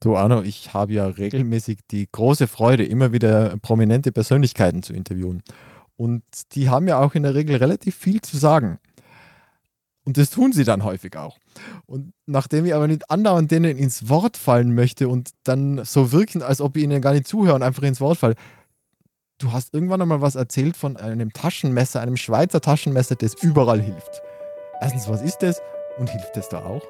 Du Arno, ich habe ja regelmäßig die große Freude, immer wieder prominente Persönlichkeiten zu interviewen. Und die haben ja auch in der Regel relativ viel zu sagen. Und das tun sie dann häufig auch. Und nachdem ich aber nicht andauernd denen ins Wort fallen möchte und dann so wirken, als ob ich ihnen gar nicht zuhöre und einfach ins Wort falle, du hast irgendwann einmal was erzählt von einem Taschenmesser, einem Schweizer Taschenmesser, das überall hilft. Erstens, was ist das und hilft es da auch?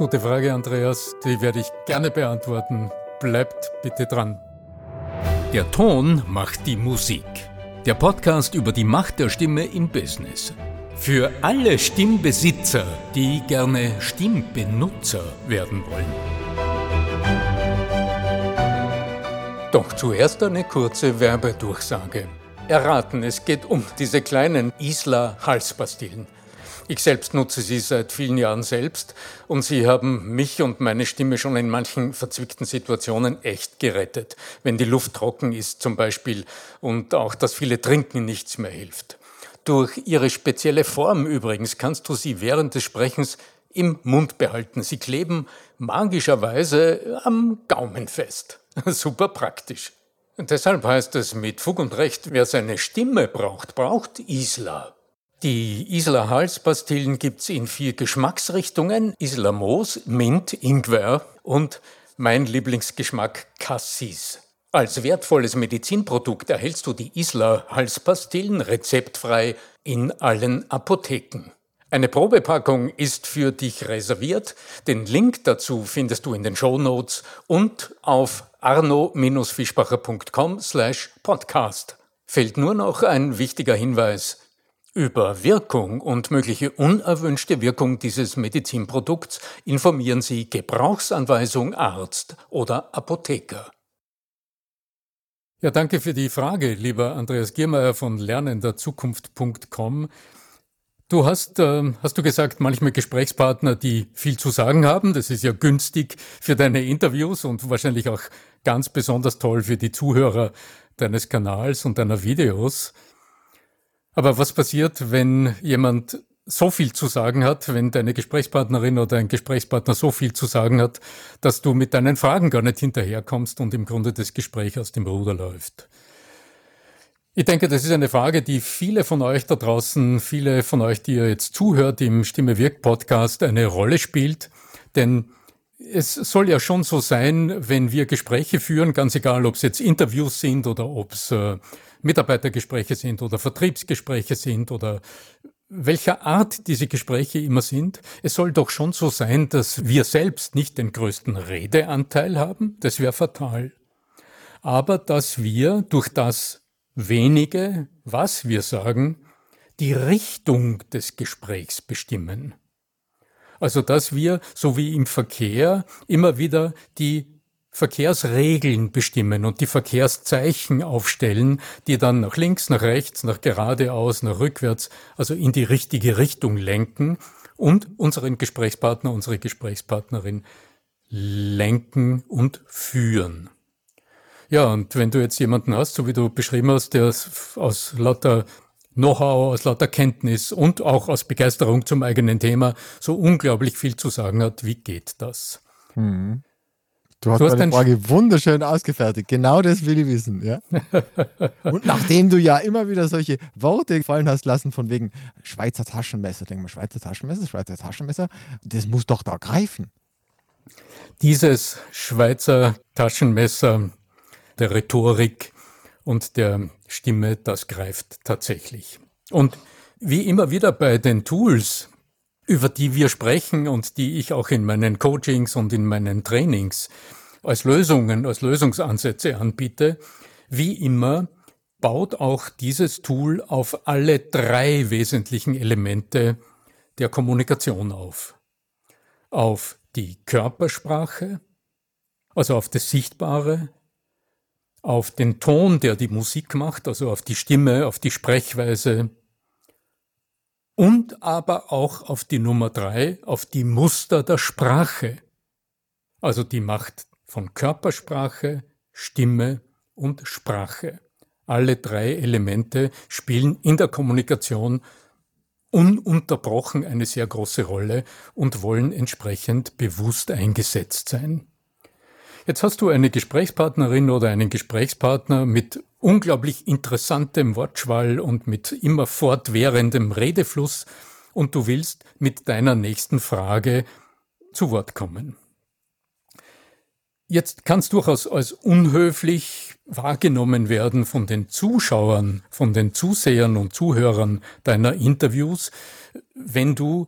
Gute Frage, Andreas. Die werde ich gerne beantworten. Bleibt bitte dran. Der Ton macht die Musik. Der Podcast über die Macht der Stimme im Business. Für alle Stimmbesitzer, die gerne Stimmbenutzer werden wollen. Doch zuerst eine kurze Werbedurchsage. Erraten, es geht um diese kleinen Isla Halspastillen. Ich selbst nutze sie seit vielen Jahren selbst und sie haben mich und meine Stimme schon in manchen verzwickten Situationen echt gerettet. Wenn die Luft trocken ist zum Beispiel und auch das viele Trinken nichts mehr hilft. Durch ihre spezielle Form übrigens kannst du sie während des Sprechens im Mund behalten. Sie kleben magischerweise am Gaumen fest. Super praktisch. Deshalb heißt es mit Fug und Recht, wer seine Stimme braucht, braucht Isla. Die Isla Halspastillen gibt's in vier Geschmacksrichtungen. Isla Moos, Mint, Ingwer und mein Lieblingsgeschmack Cassis. Als wertvolles Medizinprodukt erhältst du die Isla Halspastillen rezeptfrei in allen Apotheken. Eine Probepackung ist für dich reserviert. Den Link dazu findest du in den Show Notes und auf arno-fischbacher.com slash podcast. Fällt nur noch ein wichtiger Hinweis. Über Wirkung und mögliche unerwünschte Wirkung dieses Medizinprodukts informieren Sie Gebrauchsanweisung Arzt oder Apotheker. Ja, danke für die Frage, lieber Andreas Giermeier von lernenderzukunft.com. Du hast, äh, hast du gesagt, manchmal Gesprächspartner, die viel zu sagen haben. Das ist ja günstig für deine Interviews und wahrscheinlich auch ganz besonders toll für die Zuhörer deines Kanals und deiner Videos. Aber was passiert, wenn jemand so viel zu sagen hat, wenn deine Gesprächspartnerin oder ein Gesprächspartner so viel zu sagen hat, dass du mit deinen Fragen gar nicht hinterherkommst und im Grunde das Gespräch aus dem Ruder läuft? Ich denke, das ist eine Frage, die viele von euch da draußen, viele von euch, die ihr jetzt zuhört im Stimme Wirk Podcast, eine Rolle spielt. Denn es soll ja schon so sein, wenn wir Gespräche führen, ganz egal, ob es jetzt Interviews sind oder ob es äh, Mitarbeitergespräche sind oder Vertriebsgespräche sind oder welcher Art diese Gespräche immer sind, es soll doch schon so sein, dass wir selbst nicht den größten Redeanteil haben, das wäre fatal, aber dass wir durch das wenige, was wir sagen, die Richtung des Gesprächs bestimmen. Also dass wir, so wie im Verkehr, immer wieder die Verkehrsregeln bestimmen und die Verkehrszeichen aufstellen, die dann nach links, nach rechts, nach geradeaus, nach rückwärts, also in die richtige Richtung lenken und unseren Gesprächspartner, unsere Gesprächspartnerin lenken und führen. Ja, und wenn du jetzt jemanden hast, so wie du beschrieben hast, der aus lauter Know-how, aus lauter Kenntnis und auch aus Begeisterung zum eigenen Thema so unglaublich viel zu sagen hat, wie geht das? Hm. Du hast, du hast meine Frage wunderschön ausgefertigt. Genau das will ich wissen. Ja? Und nachdem du ja immer wieder solche Worte fallen hast lassen, von wegen Schweizer Taschenmesser, denk mal, Schweizer Taschenmesser, Schweizer Taschenmesser, das muss doch da greifen. Dieses Schweizer Taschenmesser der Rhetorik und der Stimme, das greift tatsächlich. Und wie immer wieder bei den Tools, über die wir sprechen und die ich auch in meinen Coachings und in meinen Trainings als Lösungen, als Lösungsansätze anbiete. Wie immer baut auch dieses Tool auf alle drei wesentlichen Elemente der Kommunikation auf. Auf die Körpersprache, also auf das Sichtbare, auf den Ton, der die Musik macht, also auf die Stimme, auf die Sprechweise, und aber auch auf die Nummer drei, auf die Muster der Sprache. Also die Macht von Körpersprache, Stimme und Sprache. Alle drei Elemente spielen in der Kommunikation ununterbrochen eine sehr große Rolle und wollen entsprechend bewusst eingesetzt sein. Jetzt hast du eine Gesprächspartnerin oder einen Gesprächspartner mit unglaublich interessantem Wortschwall und mit immer fortwährendem Redefluss und du willst mit deiner nächsten Frage zu Wort kommen. Jetzt kann es durchaus als unhöflich wahrgenommen werden von den Zuschauern, von den Zusehern und Zuhörern deiner Interviews, wenn du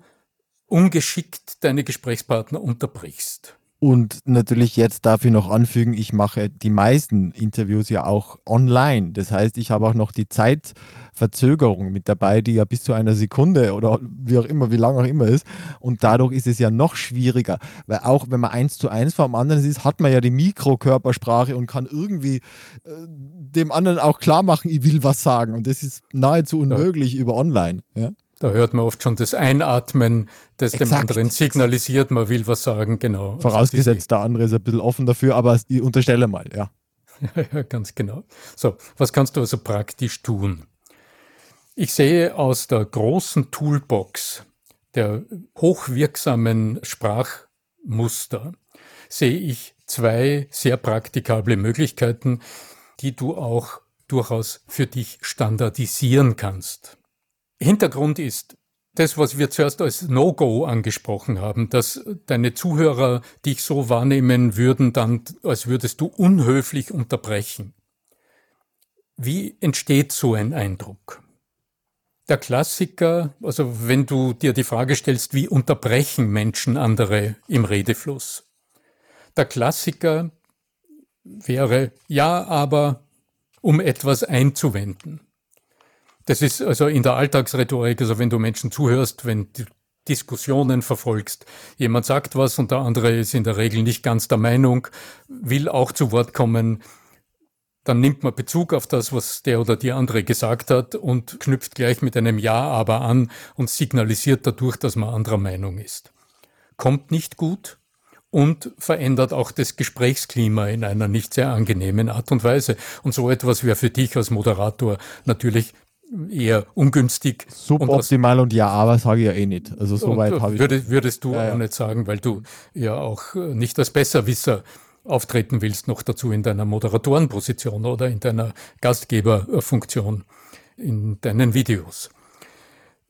ungeschickt deine Gesprächspartner unterbrichst. Und natürlich jetzt darf ich noch anfügen, ich mache die meisten Interviews ja auch online. Das heißt, ich habe auch noch die Zeitverzögerung mit dabei, die ja bis zu einer Sekunde oder wie auch immer, wie lang auch immer ist. Und dadurch ist es ja noch schwieriger, weil auch wenn man eins zu eins vor dem anderen ist, hat man ja die Mikrokörpersprache und kann irgendwie äh, dem anderen auch klar machen, ich will was sagen. Und das ist nahezu unmöglich ja. über online. Ja? Da hört man oft schon das Einatmen, das Exakt. dem anderen signalisiert, man will was sagen, genau. Vorausgesetzt, der andere ist ein bisschen offen dafür, aber ich unterstelle mal, ja. ja, ganz genau. So, was kannst du also praktisch tun? Ich sehe aus der großen Toolbox der hochwirksamen Sprachmuster, sehe ich zwei sehr praktikable Möglichkeiten, die du auch durchaus für dich standardisieren kannst. Hintergrund ist, das, was wir zuerst als No-Go angesprochen haben, dass deine Zuhörer dich so wahrnehmen würden, dann, als würdest du unhöflich unterbrechen. Wie entsteht so ein Eindruck? Der Klassiker, also wenn du dir die Frage stellst, wie unterbrechen Menschen andere im Redefluss? Der Klassiker wäre, ja, aber um etwas einzuwenden. Das ist also in der Alltagsrhetorik, also wenn du Menschen zuhörst, wenn du Diskussionen verfolgst, jemand sagt was und der andere ist in der Regel nicht ganz der Meinung, will auch zu Wort kommen, dann nimmt man Bezug auf das, was der oder die andere gesagt hat und knüpft gleich mit einem Ja aber an und signalisiert dadurch, dass man anderer Meinung ist. Kommt nicht gut und verändert auch das Gesprächsklima in einer nicht sehr angenehmen Art und Weise. Und so etwas wäre für dich als Moderator natürlich eher ungünstig. Suboptimal und, und ja, aber sage ich ja eh nicht. Also so weit habe ich. Würde, würdest du ja, ja. auch nicht sagen, weil du ja auch äh, nicht als Besserwisser auftreten willst, noch dazu in deiner Moderatorenposition oder in deiner Gastgeberfunktion in deinen Videos.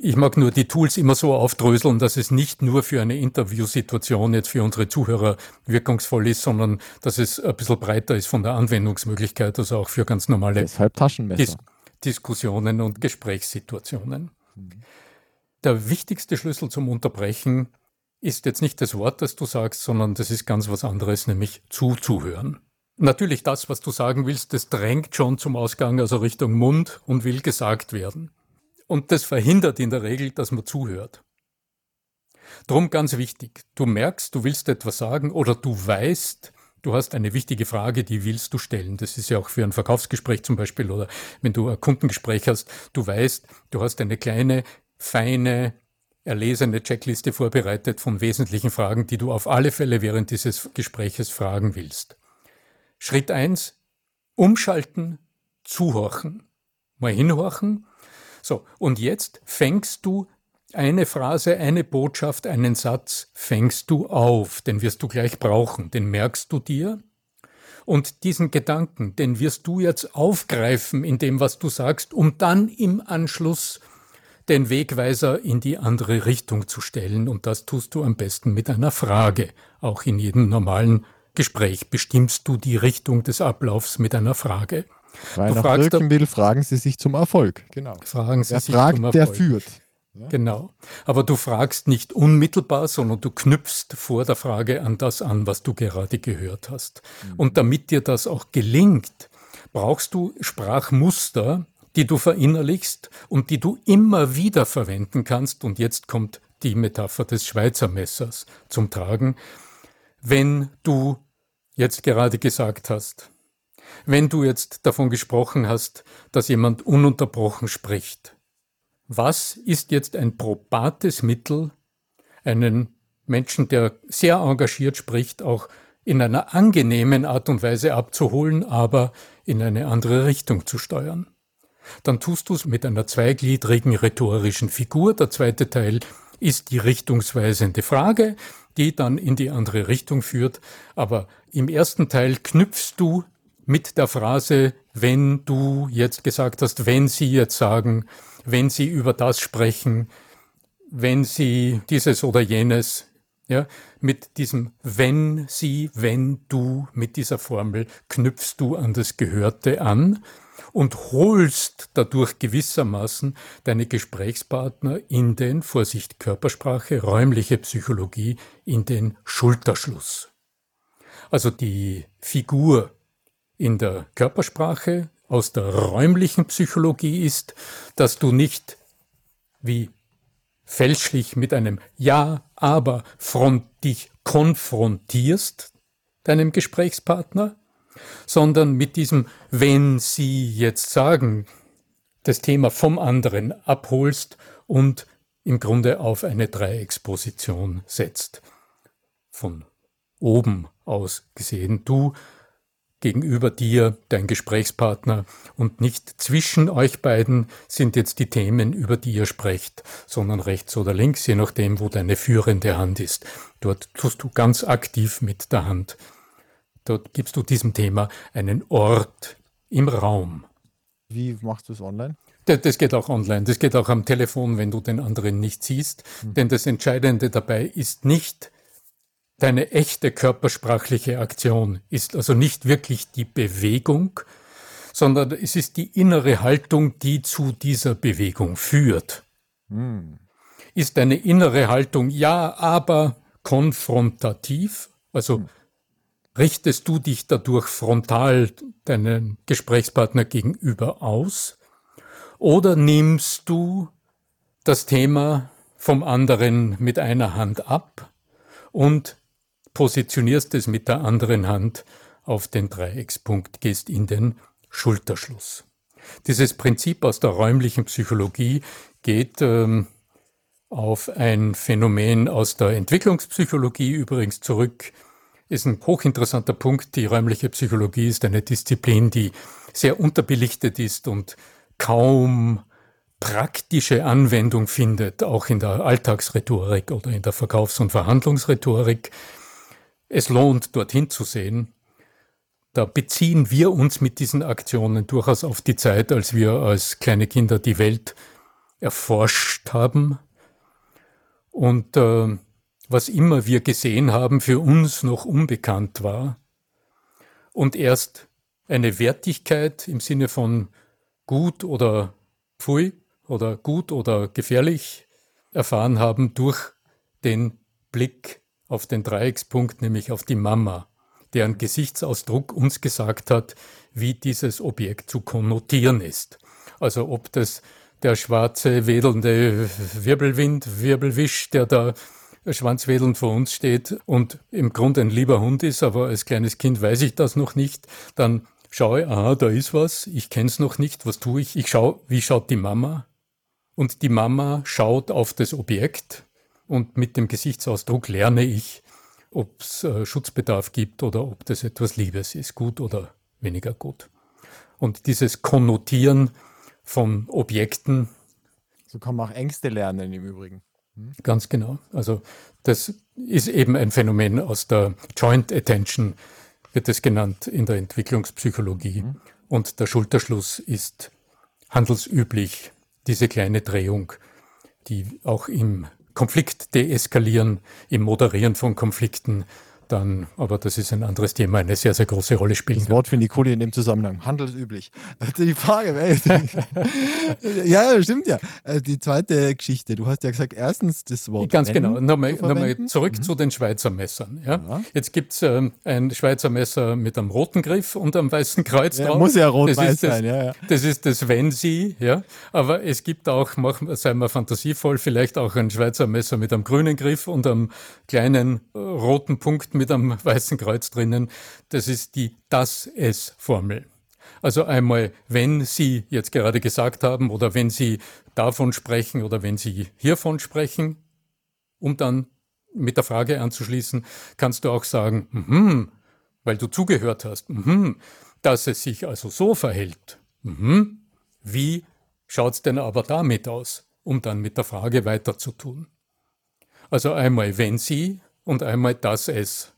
Ich mag nur die Tools immer so aufdröseln, dass es nicht nur für eine Interviewsituation jetzt für unsere Zuhörer wirkungsvoll ist, sondern dass es ein bisschen breiter ist von der Anwendungsmöglichkeit, also auch für ganz normale Deshalb Taschenmesser. Diskussionen und Gesprächssituationen. Der wichtigste Schlüssel zum Unterbrechen ist jetzt nicht das Wort, das du sagst, sondern das ist ganz was anderes, nämlich zuzuhören. Natürlich das, was du sagen willst, das drängt schon zum Ausgang, also Richtung Mund und will gesagt werden. Und das verhindert in der Regel, dass man zuhört. Drum ganz wichtig, du merkst, du willst etwas sagen oder du weißt, Du hast eine wichtige Frage, die willst du stellen. Das ist ja auch für ein Verkaufsgespräch zum Beispiel oder wenn du ein Kundengespräch hast. Du weißt, du hast eine kleine, feine, erlesene Checkliste vorbereitet von wesentlichen Fragen, die du auf alle Fälle während dieses Gespräches fragen willst. Schritt eins: Umschalten, zuhorchen. Mal hinhorchen. So, und jetzt fängst du eine Phrase, eine Botschaft, einen Satz fängst du auf, den wirst du gleich brauchen, den merkst du dir. Und diesen Gedanken, den wirst du jetzt aufgreifen in dem, was du sagst, um dann im Anschluss den Wegweiser in die andere Richtung zu stellen. Und das tust du am besten mit einer Frage. Auch in jedem normalen Gespräch bestimmst du die Richtung des Ablaufs mit einer Frage. Weil nach Birkenbill fragen Sie sich zum Erfolg. Genau. Fragen Sie Wer sich fragt, zum Erfolg. der führt. Genau. Aber du fragst nicht unmittelbar, sondern du knüpfst vor der Frage an das an, was du gerade gehört hast. Mhm. Und damit dir das auch gelingt, brauchst du Sprachmuster, die du verinnerlichst und die du immer wieder verwenden kannst. Und jetzt kommt die Metapher des Schweizer Messers zum Tragen. Wenn du jetzt gerade gesagt hast, wenn du jetzt davon gesprochen hast, dass jemand ununterbrochen spricht, was ist jetzt ein probates Mittel, einen Menschen, der sehr engagiert spricht, auch in einer angenehmen Art und Weise abzuholen, aber in eine andere Richtung zu steuern. Dann tust du es mit einer zweigliedrigen rhetorischen Figur. Der zweite Teil ist die richtungsweisende Frage, die dann in die andere Richtung führt. Aber im ersten Teil knüpfst du mit der Phrase, wenn du jetzt gesagt hast, wenn Sie jetzt sagen, wenn Sie über das sprechen, wenn Sie dieses oder jenes, ja, mit diesem wenn Sie, wenn du, mit dieser Formel knüpfst du an das Gehörte an und holst dadurch gewissermaßen deine Gesprächspartner in den, Vorsicht Körpersprache, räumliche Psychologie, in den Schulterschluss. Also die Figur in der Körpersprache aus der räumlichen Psychologie ist, dass du nicht wie fälschlich mit einem Ja, aber front dich konfrontierst, deinem Gesprächspartner, sondern mit diesem, wenn sie jetzt sagen, das Thema vom anderen abholst und im Grunde auf eine Dreiecksposition setzt. Von oben aus gesehen. Du gegenüber dir, dein Gesprächspartner und nicht zwischen euch beiden sind jetzt die Themen, über die ihr sprecht, sondern rechts oder links, je nachdem, wo deine führende Hand ist. Dort tust du ganz aktiv mit der Hand. Dort gibst du diesem Thema einen Ort im Raum. Wie machst du es online? Das geht auch online, das geht auch am Telefon, wenn du den anderen nicht siehst. Hm. Denn das Entscheidende dabei ist nicht, Deine echte körpersprachliche Aktion ist also nicht wirklich die Bewegung, sondern es ist die innere Haltung, die zu dieser Bewegung führt. Hm. Ist deine innere Haltung ja, aber konfrontativ, also hm. richtest du dich dadurch frontal deinem Gesprächspartner gegenüber aus, oder nimmst du das Thema vom anderen mit einer Hand ab und positionierst es mit der anderen Hand auf den Dreieckspunkt, gehst in den Schulterschluss. Dieses Prinzip aus der räumlichen Psychologie geht ähm, auf ein Phänomen aus der Entwicklungspsychologie übrigens zurück. Ist ein hochinteressanter Punkt. Die räumliche Psychologie ist eine Disziplin, die sehr unterbelichtet ist und kaum praktische Anwendung findet, auch in der Alltagsrhetorik oder in der Verkaufs- und Verhandlungsrhetorik es lohnt, dorthin zu sehen. Da beziehen wir uns mit diesen Aktionen durchaus auf die Zeit, als wir als kleine Kinder die Welt erforscht haben. Und äh, was immer wir gesehen haben, für uns noch unbekannt war. Und erst eine Wertigkeit im Sinne von gut oder pfui oder gut oder gefährlich erfahren haben durch den Blick auf den Dreieckspunkt, nämlich auf die Mama, deren Gesichtsausdruck uns gesagt hat, wie dieses Objekt zu konnotieren ist. Also ob das der schwarze, wedelnde Wirbelwind, Wirbelwisch, der da schwanzwedelnd vor uns steht und im Grunde ein lieber Hund ist, aber als kleines Kind weiß ich das noch nicht, dann schaue, aha, da ist was, ich kenne es noch nicht, was tue ich? Ich schaue, wie schaut die Mama? Und die Mama schaut auf das Objekt und mit dem Gesichtsausdruck lerne ich, ob es äh, Schutzbedarf gibt oder ob das etwas Liebes ist, gut oder weniger gut. Und dieses Konnotieren von Objekten. So kann man auch Ängste lernen im Übrigen. Hm? Ganz genau. Also das ist eben ein Phänomen aus der Joint Attention, wird es genannt in der Entwicklungspsychologie. Mhm. Und der Schulterschluss ist handelsüblich, diese kleine Drehung, die auch im Konflikt deeskalieren, im Moderieren von Konflikten, dann, aber das ist ein anderes Thema, eine sehr, sehr große Rolle spielen. Das Wort für Nicole in dem Zusammenhang, handelsüblich. Die Frage, ja, stimmt ja. Äh, die zweite Geschichte, du hast ja gesagt, erstens das Wort. Ganz N genau. Nochmal, nochmal zurück mhm. zu den Schweizer Messern. Ja? ja. Jetzt gibt es ähm, ein Schweizer Messer mit einem roten Griff und einem weißen Kreuz ja, drauf. Muss ja rot-weiß sein, ja, ja. Das ist das Wenn Sie, ja. Aber es gibt auch, seien wir fantasievoll, vielleicht auch ein Schweizer Messer mit einem grünen Griff und einem kleinen äh, roten Punkt mit mit einem weißen Kreuz drinnen. Das ist die Das-Es-Formel. Also einmal, wenn Sie jetzt gerade gesagt haben oder wenn Sie davon sprechen oder wenn Sie hiervon sprechen, um dann mit der Frage anzuschließen, kannst du auch sagen, mm weil du zugehört hast, mm dass es sich also so verhält. Mm Wie schaut's denn aber damit aus, um dann mit der Frage weiterzutun? Also einmal wenn Sie und einmal das es.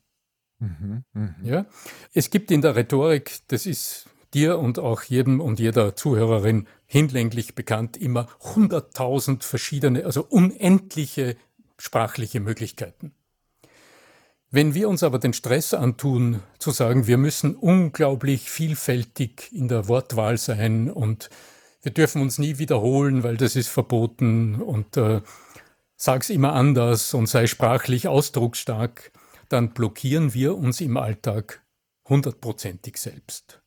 Mhm, mh. Ja? Es gibt in der Rhetorik, das ist dir und auch jedem und jeder Zuhörerin hinlänglich bekannt, immer hunderttausend verschiedene, also unendliche sprachliche Möglichkeiten. Wenn wir uns aber den Stress antun, zu sagen, wir müssen unglaublich vielfältig in der Wortwahl sein und wir dürfen uns nie wiederholen, weil das ist verboten und äh, sag's immer anders und sei sprachlich ausdrucksstark, dann blockieren wir uns im Alltag hundertprozentig selbst.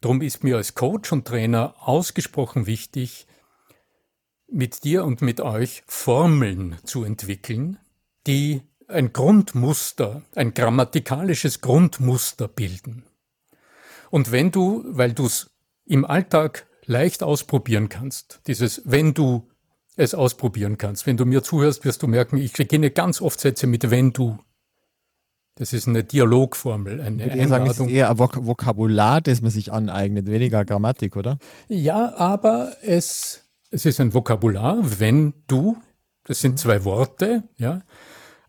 Darum ist mir als Coach und Trainer ausgesprochen wichtig, mit dir und mit euch Formeln zu entwickeln, die ein Grundmuster, ein grammatikalisches Grundmuster bilden. Und wenn du, weil du es im Alltag leicht ausprobieren kannst, dieses wenn du es ausprobieren kannst, wenn du mir zuhörst, wirst du merken, ich beginne ganz oft Sätze mit wenn du. Das ist eine Dialogformel, eine ich würde sagen, es ist eher Vok Vokabular, das man sich aneignet, weniger Grammatik, oder? Ja, aber es, es ist ein Vokabular, wenn du, das sind zwei Worte, ja.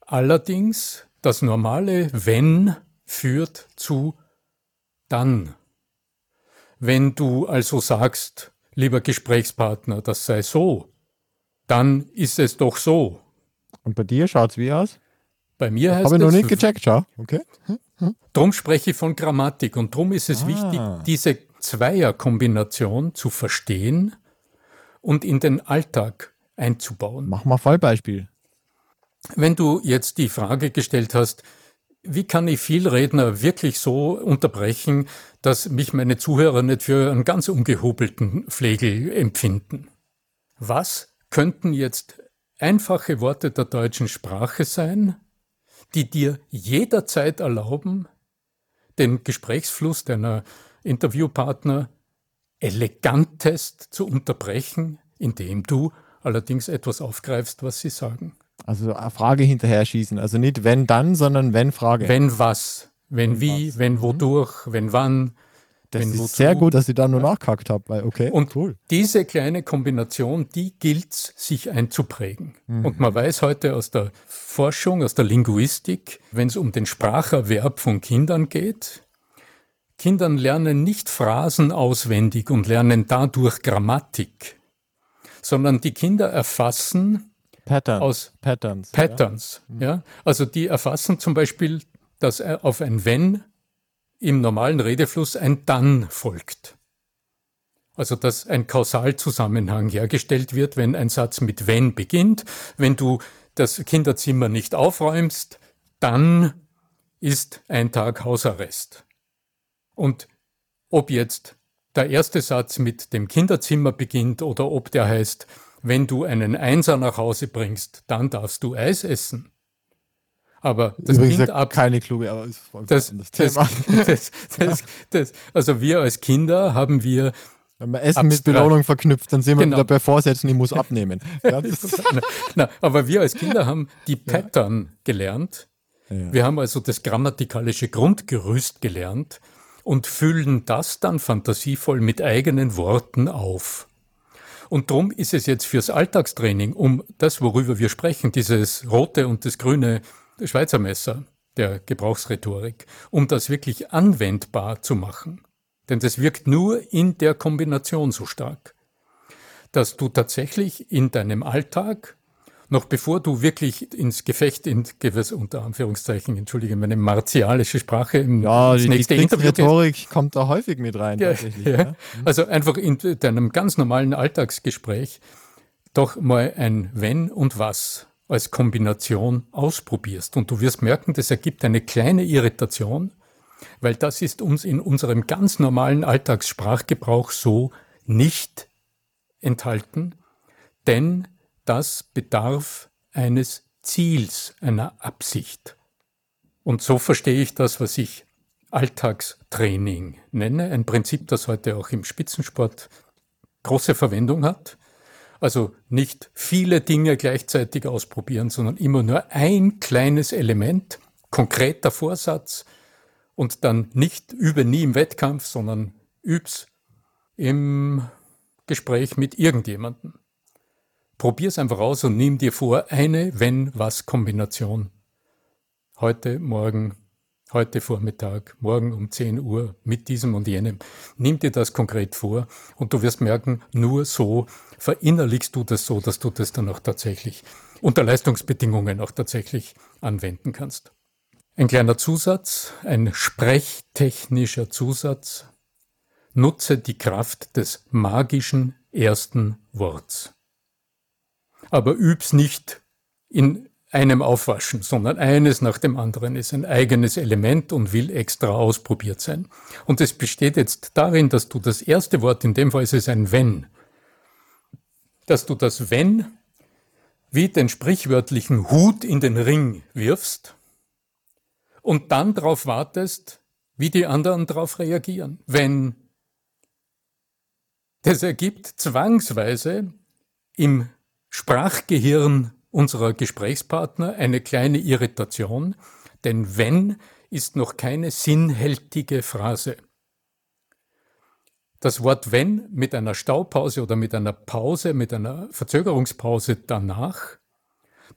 Allerdings, das normale wenn führt zu dann. Wenn du also sagst, lieber Gesprächspartner, das sei so, dann ist es doch so. Und bei dir schaut es wie aus? Bei mir heißt Habe ich noch nicht gecheckt, schau. Okay. Hm? Drum spreche ich von Grammatik und drum ist es ah. wichtig, diese Zweierkombination zu verstehen und in den Alltag einzubauen. Mach mal Fallbeispiel. Wenn du jetzt die Frage gestellt hast, wie kann ich Vielredner wirklich so unterbrechen, dass mich meine Zuhörer nicht für einen ganz ungehobelten Pflegel empfinden? Was könnten jetzt einfache Worte der deutschen Sprache sein, die dir jederzeit erlauben, den Gesprächsfluss deiner Interviewpartner elegantest zu unterbrechen, indem du allerdings etwas aufgreifst, was sie sagen. Also eine Frage hinterher schießen. Also nicht wenn dann, sondern wenn Frage. Wenn was, wenn, wenn wie, was. wenn mhm. wodurch, wenn wann. Das wenn ist wozu. sehr gut, dass ich da nur ja. nachgehakt habe, weil okay. Und cool. diese kleine Kombination, die gilt sich einzuprägen. Mhm. Und man weiß heute aus der Forschung, aus der Linguistik, wenn es um den Spracherwerb von Kindern geht, Kindern lernen nicht Phrasen auswendig und lernen dadurch Grammatik, sondern die Kinder erfassen Pattern. aus Patterns. Patterns. Ja. ja. Also die erfassen zum Beispiel, dass auf ein Wenn im normalen Redefluss ein Dann folgt. Also dass ein Kausalzusammenhang hergestellt wird, wenn ein Satz mit wenn beginnt. Wenn du das Kinderzimmer nicht aufräumst, dann ist ein Tag Hausarrest. Und ob jetzt der erste Satz mit dem Kinderzimmer beginnt oder ob der heißt, wenn du einen Einser nach Hause bringst, dann darfst du Eis essen. Aber das Übrigens Kind ab keine kluge, aber ist das, das Thema. Das, das, das, also wir als Kinder haben wir wenn man Essen mit Belohnung verknüpft, dann sind wir genau. wieder bei Vorsätzen, ich muss abnehmen. Ja, na, aber wir als Kinder haben die Pattern ja. gelernt. Ja. Wir haben also das grammatikalische Grundgerüst gelernt und füllen das dann fantasievoll mit eigenen Worten auf. Und darum ist es jetzt fürs Alltagstraining, um das, worüber wir sprechen, dieses rote und das grüne Schweizer Messer der Gebrauchsrhetorik, um das wirklich anwendbar zu machen. Denn das wirkt nur in der Kombination so stark, dass du tatsächlich in deinem Alltag noch bevor du wirklich ins Gefecht, in gewiss unter Anführungszeichen, entschuldige meine martialische Sprache, im ja, die, nächste die Rhetorik kommt da häufig mit rein. Ja, ja. Ja. Also einfach in deinem ganz normalen Alltagsgespräch doch mal ein Wenn und Was als Kombination ausprobierst. Und du wirst merken, das ergibt eine kleine Irritation, weil das ist uns in unserem ganz normalen Alltagssprachgebrauch so nicht enthalten, denn das bedarf eines Ziels, einer Absicht. Und so verstehe ich das, was ich Alltagstraining nenne, ein Prinzip, das heute auch im Spitzensport große Verwendung hat. Also nicht viele Dinge gleichzeitig ausprobieren, sondern immer nur ein kleines Element, konkreter Vorsatz und dann nicht übe nie im Wettkampf, sondern üb's im Gespräch mit irgendjemandem. Probier es einfach aus und nimm dir vor, eine Wenn-Was-Kombination heute, morgen heute Vormittag, morgen um 10 Uhr mit diesem und jenem. Nimm dir das konkret vor und du wirst merken, nur so verinnerlichst du das so, dass du das dann auch tatsächlich unter Leistungsbedingungen auch tatsächlich anwenden kannst. Ein kleiner Zusatz, ein sprechtechnischer Zusatz. Nutze die Kraft des magischen ersten Worts. Aber üb's nicht in einem Aufwaschen, sondern eines nach dem anderen ist ein eigenes Element und will extra ausprobiert sein. Und es besteht jetzt darin, dass du das erste Wort, in dem Fall ist es ein Wenn, dass du das Wenn wie den sprichwörtlichen Hut in den Ring wirfst und dann darauf wartest, wie die anderen darauf reagieren. Wenn das ergibt zwangsweise im Sprachgehirn unserer Gesprächspartner eine kleine Irritation, denn wenn ist noch keine sinnhältige Phrase. Das Wort wenn mit einer Staupause oder mit einer Pause, mit einer Verzögerungspause danach,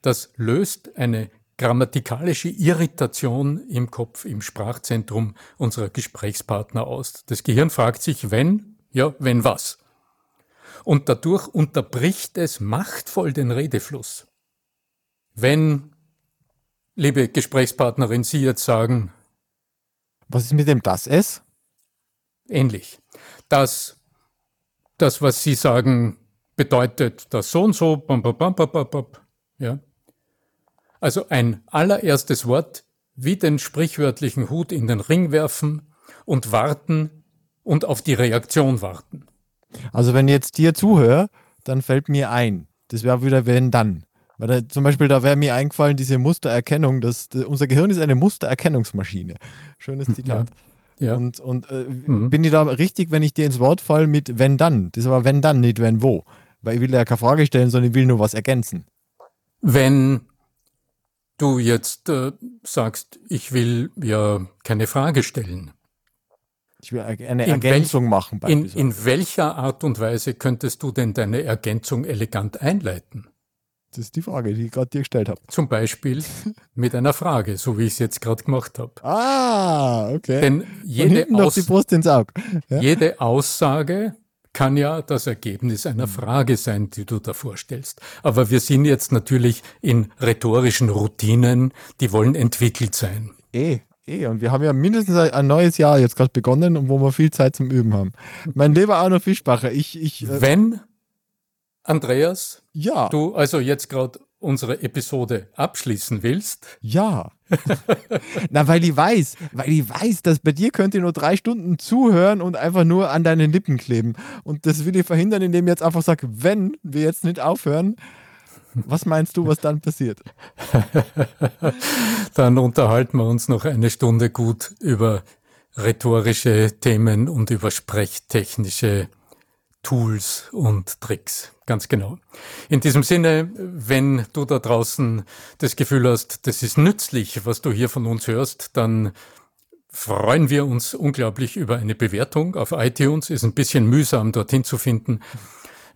das löst eine grammatikalische Irritation im Kopf, im Sprachzentrum unserer Gesprächspartner aus. Das Gehirn fragt sich, wenn, ja, wenn was. Und dadurch unterbricht es machtvoll den Redefluss. Wenn, liebe Gesprächspartnerin, Sie jetzt sagen, was ist mit dem das es? Ähnlich. Dass das, was Sie sagen, bedeutet das so und so, bam, bam, bam, bam, bam, ja. Also ein allererstes Wort wie den sprichwörtlichen Hut in den Ring werfen und warten und auf die Reaktion warten. Also wenn ich jetzt dir zuhöre, dann fällt mir ein, das wäre wieder wenn dann. Weil da, zum Beispiel, da wäre mir eingefallen, diese Mustererkennung, dass, das, unser Gehirn ist eine Mustererkennungsmaschine. Schönes Zitat. Ja. Ja. Und, und äh, mhm. bin ich da richtig, wenn ich dir ins Wort falle mit wenn dann? Das war wenn dann, nicht wenn wo. Weil ich will ja keine Frage stellen, sondern ich will nur was ergänzen. Wenn du jetzt äh, sagst, ich will ja keine Frage stellen. Ich will eine in Ergänzung welch, machen. In, in welcher Art und Weise könntest du denn deine Ergänzung elegant einleiten? Das ist die Frage, die ich gerade dir gestellt habe. Zum Beispiel mit einer Frage, so wie ich es jetzt gerade gemacht habe. Ah, okay. Denn jede, Aus. Ja? jede Aussage kann ja das Ergebnis einer Frage sein, die du da vorstellst. Aber wir sind jetzt natürlich in rhetorischen Routinen, die wollen entwickelt sein. Eh, eh. Und wir haben ja mindestens ein neues Jahr jetzt gerade begonnen, wo wir viel Zeit zum Üben haben. Mein lieber Arno Fischbacher, ich. ich äh Wenn Andreas, ja. du also jetzt gerade unsere Episode abschließen willst? Ja. Na, weil ich weiß, weil ich weiß, dass bei dir könnt ihr nur drei Stunden zuhören und einfach nur an deinen Lippen kleben. Und das will ich verhindern, indem ich jetzt einfach sage, wenn wir jetzt nicht aufhören, was meinst du, was dann passiert? dann unterhalten wir uns noch eine Stunde gut über rhetorische Themen und über sprechtechnische Tools und Tricks. Ganz genau. In diesem Sinne, wenn du da draußen das Gefühl hast, das ist nützlich, was du hier von uns hörst, dann freuen wir uns unglaublich über eine Bewertung auf iTunes. Ist ein bisschen mühsam, dorthin zu finden.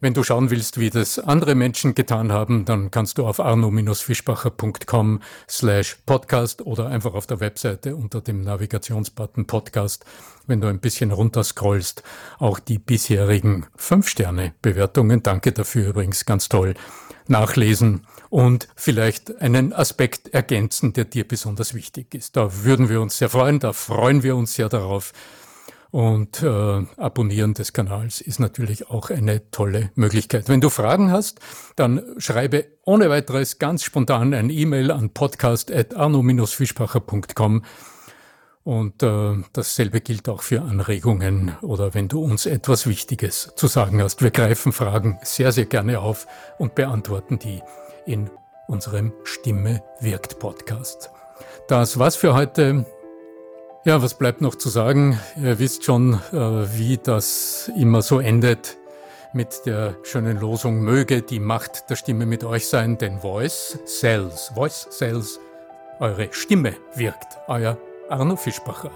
Wenn du schauen willst, wie das andere Menschen getan haben, dann kannst du auf arno-fischbacher.com slash podcast oder einfach auf der Webseite unter dem Navigationsbutton Podcast, wenn du ein bisschen runterscrollst, auch die bisherigen 5-Sterne-Bewertungen, danke dafür übrigens, ganz toll, nachlesen und vielleicht einen Aspekt ergänzen, der dir besonders wichtig ist. Da würden wir uns sehr freuen, da freuen wir uns sehr darauf. Und äh, Abonnieren des Kanals ist natürlich auch eine tolle Möglichkeit. Wenn du Fragen hast, dann schreibe ohne weiteres ganz spontan ein E-Mail an podcast.arno-fischbacher.com. Und äh, dasselbe gilt auch für Anregungen oder wenn du uns etwas Wichtiges zu sagen hast. Wir greifen Fragen sehr, sehr gerne auf und beantworten die in unserem Stimme wirkt Podcast. Das war's für heute. Ja, was bleibt noch zu sagen? Ihr wisst schon, äh, wie das immer so endet mit der schönen Losung, möge die Macht der Stimme mit euch sein, denn Voice sells, Voice sells, eure Stimme wirkt. Euer Arno Fischbacher.